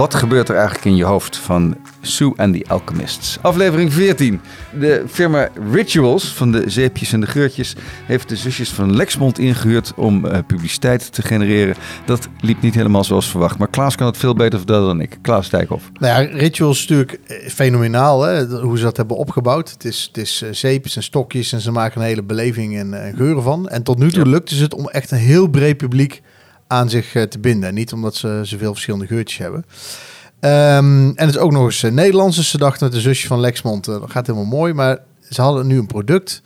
Wat gebeurt er eigenlijk in je hoofd van Sue and the Alchemists? Aflevering 14. De firma Rituals van de zeepjes en de geurtjes heeft de zusjes van Lexmond ingehuurd om uh, publiciteit te genereren. Dat liep niet helemaal zoals verwacht. Maar Klaas kan het veel beter vertellen dan ik. Klaas Dijkhoff. Nou ja, Rituals is natuurlijk eh, fenomenaal hè? hoe ze dat hebben opgebouwd. Het is, het is uh, zeepjes en stokjes en ze maken een hele beleving en geuren van. En tot nu toe ja. lukte het om echt een heel breed publiek aan zich te binden. Niet omdat ze zoveel verschillende geurtjes hebben. Um, en het is ook nog eens Nederlands. Dus ze dachten met de zusje van Lexmond, uh, dat gaat helemaal mooi. Maar ze hadden nu een product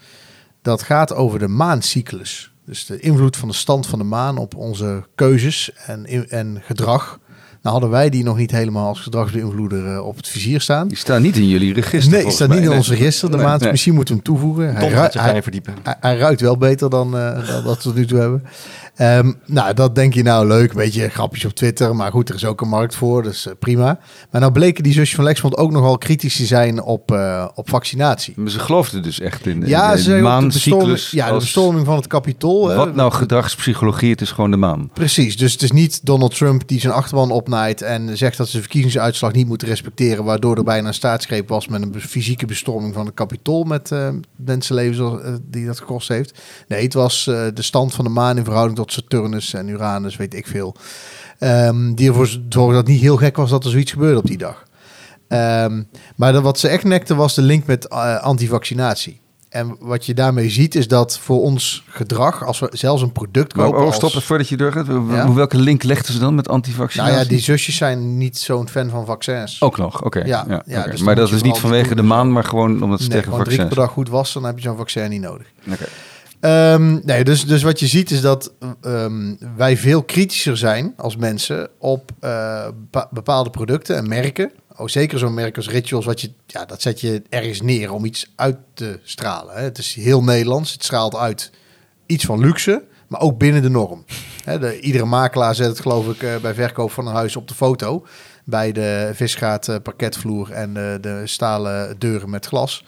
dat gaat over de maancyclus. Dus de invloed van de stand van de maan op onze keuzes en, en gedrag. Nou hadden wij die nog niet helemaal als gedragsbeïnvloeder op het vizier staan. Die staan niet in jullie register. Nee, die staat niet in ons register. De nee, maand, nee. misschien moeten we hem toevoegen. Hij, ruikt, hij, verdiepen. Hij, hij, ruikt wel beter dan, uh, dat we tot nu toe hebben. Um, nou, dat denk je nou leuk. Een beetje grapjes op Twitter. Maar goed, er is ook een markt voor. Dus uh, prima. Maar nou bleken die zusjes van Lexmond ook nogal kritisch te zijn op, uh, op vaccinatie. Maar ze geloofden dus echt in, ja, in de, de maancyclus. Ja, de bestorming van het kapitool. Wat nou gedragspsychologie? Het is gewoon de maan. Precies. Dus het is niet Donald Trump die zijn achterban opnaait en zegt dat ze de verkiezingsuitslag niet moeten respecteren. Waardoor er bijna een staatsgreep was met een fysieke bestorming van het kapitool met uh, mensenlevens die dat gekost heeft. Nee, het was de stand van de maan in verhouding tot tot Saturnus en Uranus, weet ik veel. Um, die ervoor zorgde dat het niet heel gek was dat er zoiets gebeurde op die dag. Um, maar de, wat ze echt nekte was de link met uh, antivaccinatie. En wat je daarmee ziet is dat voor ons gedrag, als we zelfs een product kopen... Maar, oh, stop als... voordat je doorgaat. Ja. Welke link legden ze dan met antivaccinatie? Nou ja, die zusjes zijn niet zo'n fan van vaccins. Ook nog, oké. Okay. Ja, ja, ja okay. dus maar dat is niet vanwege de maan, maar gewoon omdat ze nee, tegen vaccins... drie per dag goed wassen, dan heb je zo'n vaccin niet nodig. Okay. Um, nee, dus, dus wat je ziet is dat um, wij veel kritischer zijn als mensen op uh, bepaalde producten en merken. Oh, zeker zo'n merk als Rituals, wat je, ja, dat zet je ergens neer om iets uit te stralen. Hè. Het is heel Nederlands, het straalt uit iets van luxe, maar ook binnen de norm. Hè, de, iedere makelaar zet het geloof ik uh, bij verkoop van een huis op de foto. Bij de visgaat uh, parketvloer en uh, de stalen deuren met glas.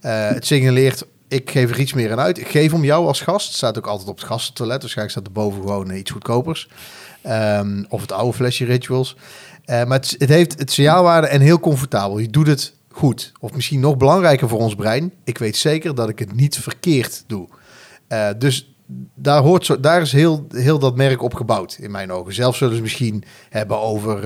het signaleert ik geef er iets meer aan uit. Ik geef om jou als gast. Staat ook altijd op het gastentoilet. Waarschijnlijk staat er boven gewoon iets goedkopers. Um, of het oude flesje rituals. Uh, maar het, het, heeft het signaalwaarde en heel comfortabel. Je doet het goed. Of misschien nog belangrijker voor ons brein. Ik weet zeker dat ik het niet verkeerd doe. Uh, dus daar, hoort zo, daar is heel, heel dat merk op gebouwd, in mijn ogen. Zelfs zullen ze misschien hebben over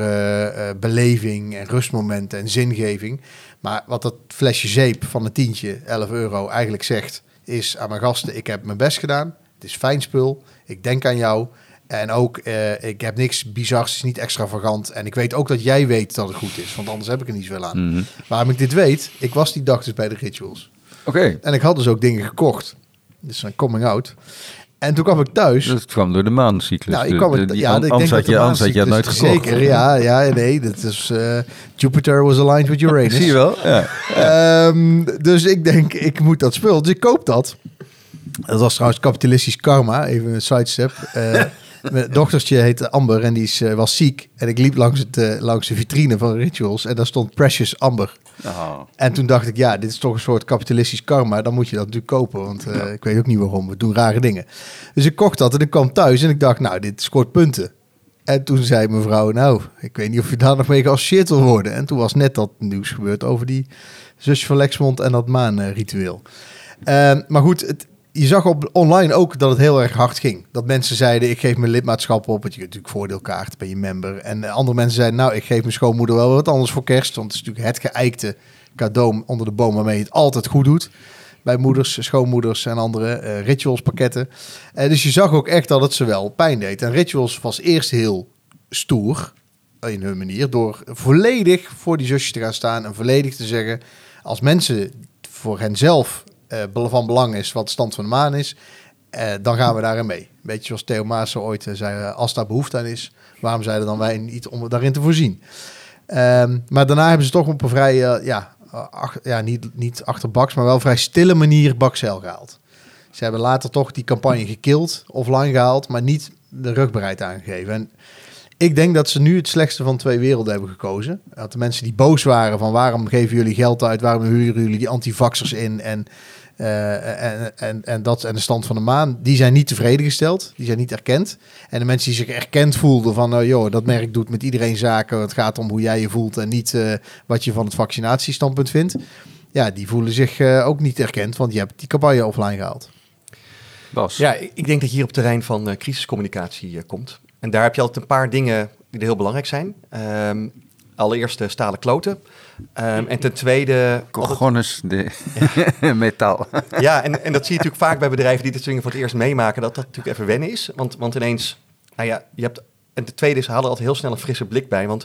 beleving en rustmomenten en zingeving. Maar wat dat flesje zeep van een tientje, 11 euro, eigenlijk zegt, is aan mijn gasten: ik heb mijn best gedaan. Het is fijn spul. Ik denk aan jou. En ook, uh, ik heb niks bizars, het is niet extravagant. En ik weet ook dat jij weet dat het goed is, want anders heb ik er niet zoveel aan. Mhm. Mm -hmm. Waarom ik dit weet, ik was die dag dus bij de rituals. Oké. Okay. En ik had dus ook dingen gekocht. Dus een coming out. En toen kwam ik thuis. Dat kwam door de maancyclus. Nou, ik kwam de, ja, an, anders had je, anders had nooit gekocht. Zeker, ja, ja, nee, dat is uh, Jupiter was aligned with Uranus. Zie je wel? Ja. Um, dus ik denk, ik moet dat spul. Dus ik koop dat. Dat was trouwens kapitalistisch karma, even een sidestep. Uh, mijn dochtertje heet Amber en die is, uh, was ziek. En ik liep langs, het, uh, langs de vitrine van Rituals en daar stond Precious Amber. Oh. En toen dacht ik, ja, dit is toch een soort kapitalistisch karma. Dan moet je dat natuurlijk kopen, want uh, ja. ik weet ook niet waarom. We doen rare dingen. Dus ik kocht dat en ik kwam thuis en ik dacht, nou, dit scoort punten. En toen zei mevrouw, nou, ik weet niet of je daar nog mee geassocieerd wil worden. En toen was net dat nieuws gebeurd over die zusje van Lexmond en dat maanritueel. Uh, maar goed, het, je zag op online ook dat het heel erg hard ging. Dat mensen zeiden, ik geef mijn lidmaatschap op. Want je natuurlijk voordeelkaart, ben je member. En andere mensen zeiden, nou, ik geef mijn schoonmoeder wel wat anders voor kerst. Want het is natuurlijk het geëikte cadeau onder de boom waarmee je het altijd goed doet. Bij moeders, schoonmoeders en andere uh, rituals pakketten. Uh, dus je zag ook echt dat het ze wel pijn deed. En rituals was eerst heel stoer in hun manier. Door volledig voor die zusjes te gaan staan en volledig te zeggen... als mensen voor henzelf van belang is wat de stand van de maan is, uh, dan gaan we daarin mee. Beetje zoals Theo Maassen ooit uh, zei, als daar behoefte aan is, waarom zeiden dan wij niet om daarin te voorzien? Um, maar daarna hebben ze toch op een vrij, ja, ja niet, niet achterbaks, maar wel vrij stille manier Bakcel gehaald. Ze hebben later toch die campagne gekild, offline gehaald, maar niet de rugbereid aangegeven. En ik denk dat ze nu het slechtste van twee werelden hebben gekozen. Dat de mensen die boos waren van waarom geven jullie geld uit, waarom huren jullie die antivaxers in en eh, en, en, en, dat, en de stand van de maan, die zijn niet tevreden gesteld. Die zijn niet erkend. En de mensen die zich erkend voelden van, uh, joh, dat merk doet met iedereen zaken. Het gaat om hoe jij je voelt en niet uh, wat je van het vaccinatiestandpunt vindt. Ja, die voelen zich ook niet erkend, want je hebt die campagne offline gehaald. Bas. Ja, ik denk dat je hier op het terrein van crisiscommunicatie komt. En daar heb je altijd een paar dingen die heel belangrijk zijn. Um, allereerst de stalen kloten. Um, en ten tweede... Cojones de metaal. ja, en, en dat zie je natuurlijk vaak bij bedrijven die dit dingen voor het eerst meemaken, dat dat natuurlijk even wennen is. Want, want ineens, nou ja, je hebt... En de tweede is, halen altijd heel snel een frisse blik bij. Want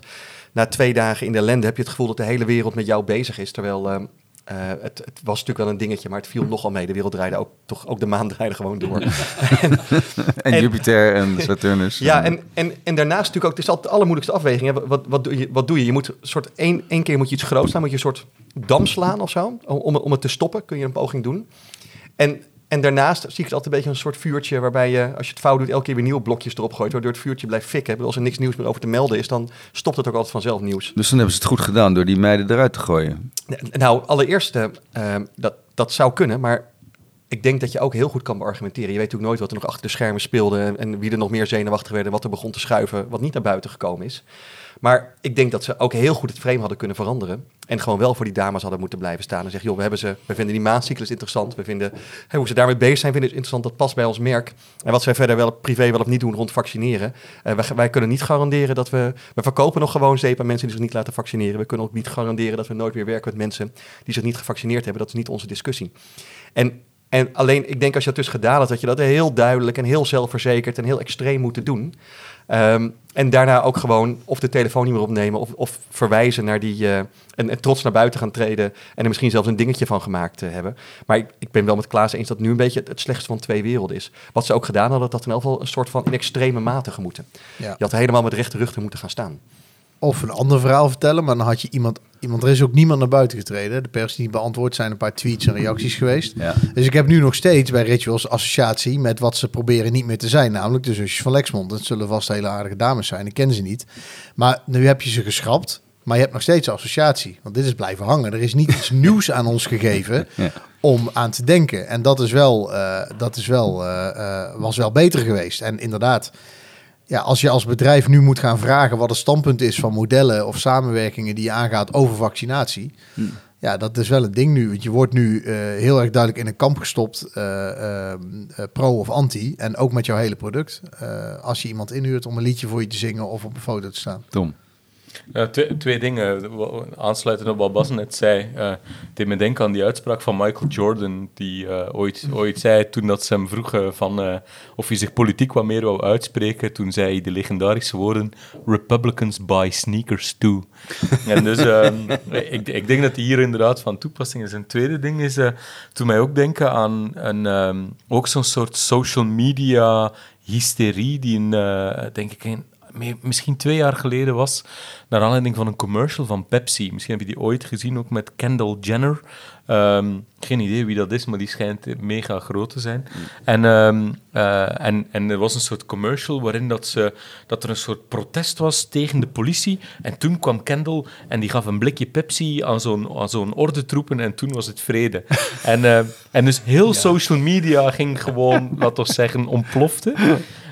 na twee dagen in de ellende heb je het gevoel dat de hele wereld met jou bezig is. Terwijl um, uh, het, het, was natuurlijk wel een dingetje, maar het viel nogal mee. De wereld draaide ook, toch, ook de maan draaide gewoon door. en, en, Jupiter en Saturnus. Ja, en, en, en daarnaast natuurlijk ook, het is altijd de allermoeilijkste afweging. Hè. Wat, wat, doe je, wat doe je? Je moet soort één, één keer moet je iets groots slaan, moet je een soort dam slaan of zo. Om, om het te stoppen kun je een poging doen. En en daarnaast zie ik het altijd een beetje een soort vuurtje waarbij je, als je het fout doet, elke keer weer nieuwe blokjes erop gooit, waardoor het vuurtje blijft fikken. Als er niks nieuws meer over te melden is, dan stopt het ook altijd vanzelf nieuws. Dus dan hebben ze het goed gedaan door die meiden eruit te gooien. Nou, allereerst, uh, dat, dat zou kunnen, maar ik denk dat je ook heel goed kan beargumenteren. Je weet natuurlijk nooit wat er nog achter de schermen speelde en, en wie er nog meer zenuwachtig werden, wat er begon te schuiven, wat niet naar buiten gekomen is. Maar ik denk dat ze ook heel goed het frame hadden kunnen veranderen. En gewoon wel voor die dames hadden moeten blijven staan. En zeggen, joh, we, hebben ze, we vinden die maancyclus interessant. We vinden hoe ze daarmee bezig zijn, vinden het interessant. Dat past bij ons merk. En wat zij verder wel privé wel of niet doen rond vaccineren. Uh, wij, wij, kunnen niet garanderen dat we... We verkopen nog gewoon zeep aan mensen die zich niet laten vaccineren. We kunnen ook niet garanderen dat we nooit weer werken met mensen die zich niet gevaccineerd hebben. Dat is niet onze discussie. En en alleen, ik denk als je dat dus gedaan hebt, dat je dat heel duidelijk en heel zelfverzekerd en heel extreem moet doen. Um, en daarna ook gewoon of de telefoon niet meer opnemen of, of verwijzen naar die. Uh, en, trots naar buiten gaan treden. En er misschien zelfs een dingetje van gemaakt uh, hebben. Maar ik, ik, ben wel met Klaas eens dat nu een beetje het, slechtste van twee werelden is. Wat ze ook gedaan hadden, dat in elk geval een soort van in extreme mate gemoeten. Ja. Je had helemaal met rechte rug te moeten gaan staan of een ander verhaal vertellen, maar dan had je iemand, iemand er is ook niemand naar buiten getreden. De pers die beantwoord zijn een paar tweets en reacties geweest. Ja. Dus ik heb nu nog steeds bij Rituals associatie met wat ze proberen niet meer te zijn, namelijk de zusjes van Lexmond. Dat zullen vast hele aardige dames zijn, ik ken ze niet. Maar nu heb je ze geschrapt, maar je hebt nog steeds associatie, want dit is blijven hangen. Er is niet iets nieuws aan ons gegeven om aan te denken. En dat is wel, uh, dat is wel, uh, uh, was wel beter geweest. En inderdaad ja, als je als bedrijf nu moet gaan vragen wat het standpunt is van modellen of samenwerkingen die je aangaat over vaccinatie. Hmm. Ja, dat is wel een ding nu. Want je wordt nu uh, heel erg duidelijk in een kamp gestopt, uh, uh, pro of anti. En ook met jouw hele product. als je iemand inhuurt om een liedje voor je te zingen of op een foto te staan. Tom. Uh, twee, twee, dingen, aansluitend op wat Bas net zei. Uh, deed me denken aan die uitspraak van Michael Jordan, die uh, ooit, ooit zei, toen dat ze hem vroegen van, of hij zich politiek wat meer wou uitspreken, toen zei hij de legendarische woorden, Republicans buy sneakers too. en dus ehm, ik, ik, denk dat die hier inderdaad van toepassing is. En tweede ding is, toen mij ook denken aan een, um, ook zo'n soort social media hysterie die een, denk ik, misschien twee jaar geleden was, naar aanleiding van een commercial van Pepsi. Misschien heb je die ooit gezien, ook met Kendall Jenner. Ehm, geen idee wie dat is, maar die schijnt mega groot te zijn. En, um, uh, en, en er was een soort commercial waarin dat, ze, dat er een soort protest was tegen de politie. En toen kwam Kendall en die gaf een blikje Pepsi aan zo'n, aan zo'n ordentroepen en toen was het vrede. en, uh, en dus heel social media ging gewoon, laten we zeggen, ontplofte.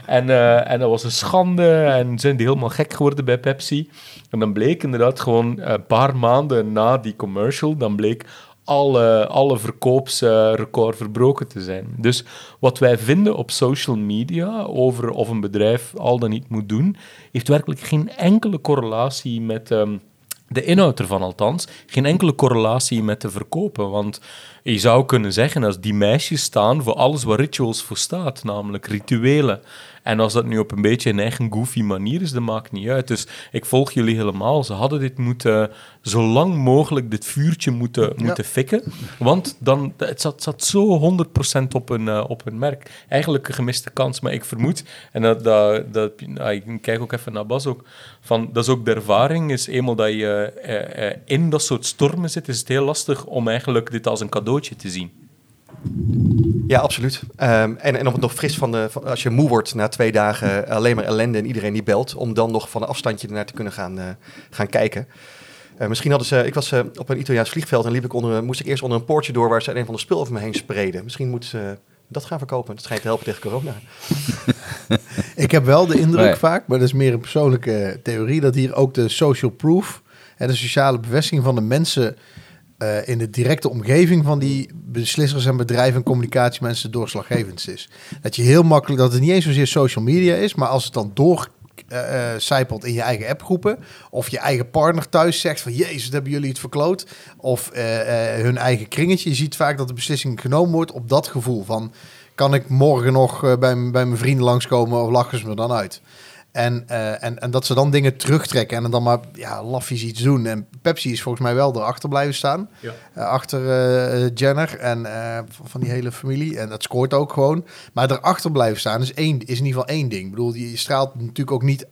En, uh, en dat was een schande en zijn die helemaal gek geworden bij Pepsi. En dan bleek inderdaad gewoon een paar maanden na die commercial, dan bleek alle, alle verkoopsrecord verbroken te zijn. Dus wat wij vinden op social media over of een bedrijf al dan niet moet doen, heeft werkelijk geen enkele correlatie met... Um, de inhoud ervan althans, geen enkele correlatie met de verkopen. Want je zou kunnen zeggen, als die meisjes staan voor alles waar rituals voor staat, namelijk rituelen, en als dat nu op een beetje een eigen goofy manier is, dat maakt niet uit. Dus ik volg jullie helemaal. Ze hadden dit moeten, zo lang mogelijk dit vuurtje moeten, moeten fikken. Want dan, het zat, zat zo 100% op hun, uh, op hun merk. Eigenlijk een gemiste kans, maar ik vermoed, en dat, dat, dat, ik kijk ook even naar Bas ook, van, dat is ook de ervaring, is eenmaal dat je uh, uh, in dat soort stormen zit, is het heel lastig om eigenlijk dit als een cadeautje te zien. Ja, absoluut. Um, en, en om het nog fris van de. Van, als je moe wordt na twee dagen alleen maar ellende en iedereen die belt. om dan nog van een afstandje ernaar te kunnen gaan, uh, gaan kijken. Eh, misschien hadden ze, ik was eh, op een Italiaans vliegveld en liep ik onder, moest ik eerst onder een poortje door waar ze een van de spul over me heen spreden. Misschien moeten ze dat gaan verkopen. Dat schijnt te helpen tegen corona. Ik heb wel de indruk Nee. vaak, maar dat is meer een persoonlijke theorie, dat hier ook de social proof en de sociale bevestiging van de mensen eh, in de directe omgeving van die beslissers en bedrijven en communicatiemensen doorslaggevend is. Dat je heel makkelijk, dat het niet eens zozeer social media is, maar als het dan door eh, eh, in je eigen appgroepen. Of je eigen partner thuis zegt van... Jezus, hebben jullie het verkloot. Of hun eigen kringetje. Je ziet vaak dat de beslissing genomen wordt op dat gevoel van... Kan ik morgen nog bij, bij mijn vrienden langskomen of lachen ze me dan uit? En, eh, en, en dat ze dan dingen terugtrekken en dan maar ja, lafjes iets doen. En Pepsi is volgens mij wel erachter blijven staan. Ja. Eh, achter eh, Jenner en van die hele familie. En dat scoort ook gewoon. Maar erachter blijven staan is, één, is in ieder geval één ding. Ik bedoel, je straalt natuurlijk ook niet...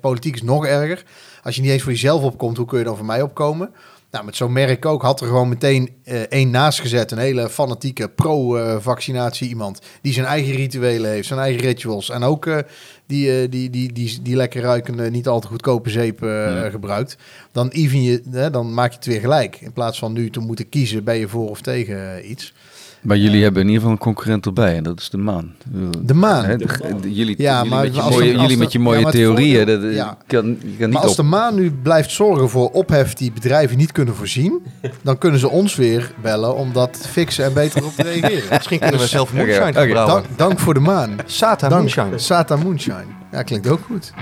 politiek is nog erger. Als je niet eens voor jezelf opkomt, hoe kun je dan voor mij opkomen? Nou, met zo'n merk ook had er gewoon meteen eh, één naast gezet. Een hele fanatieke pro-vaccinatie iemand. Die zijn eigen rituelen heeft, zijn eigen rituals. En ook eh, die, eh, die, die, die, die lekker ruikende, niet al te goedkope zeep gebruikt. Dan, even je, dan maak je het weer gelijk. In plaats van nu te moeten kiezen, ben je voor of tegen iets. Maar jullie hebben in ieder geval een concurrent erbij en dat is de maan. De maan. Hè, de- de- jullie, Ja, jullie maar met je als mooie, de- jullie met je mooie theorieën, dat, ja. kan, niet Maar als op. de maan nu blijft zorgen voor ophef die bedrijven niet kunnen voorzien, dan kunnen ze ons weer bellen om dat fixen en beter op te reageren. Misschien kunnen we zelf moonshine gaan brouwen. Dank, dank voor de maan. Sata Dank, moonshine. Sata Moonshine. Ja, klinkt ook goed.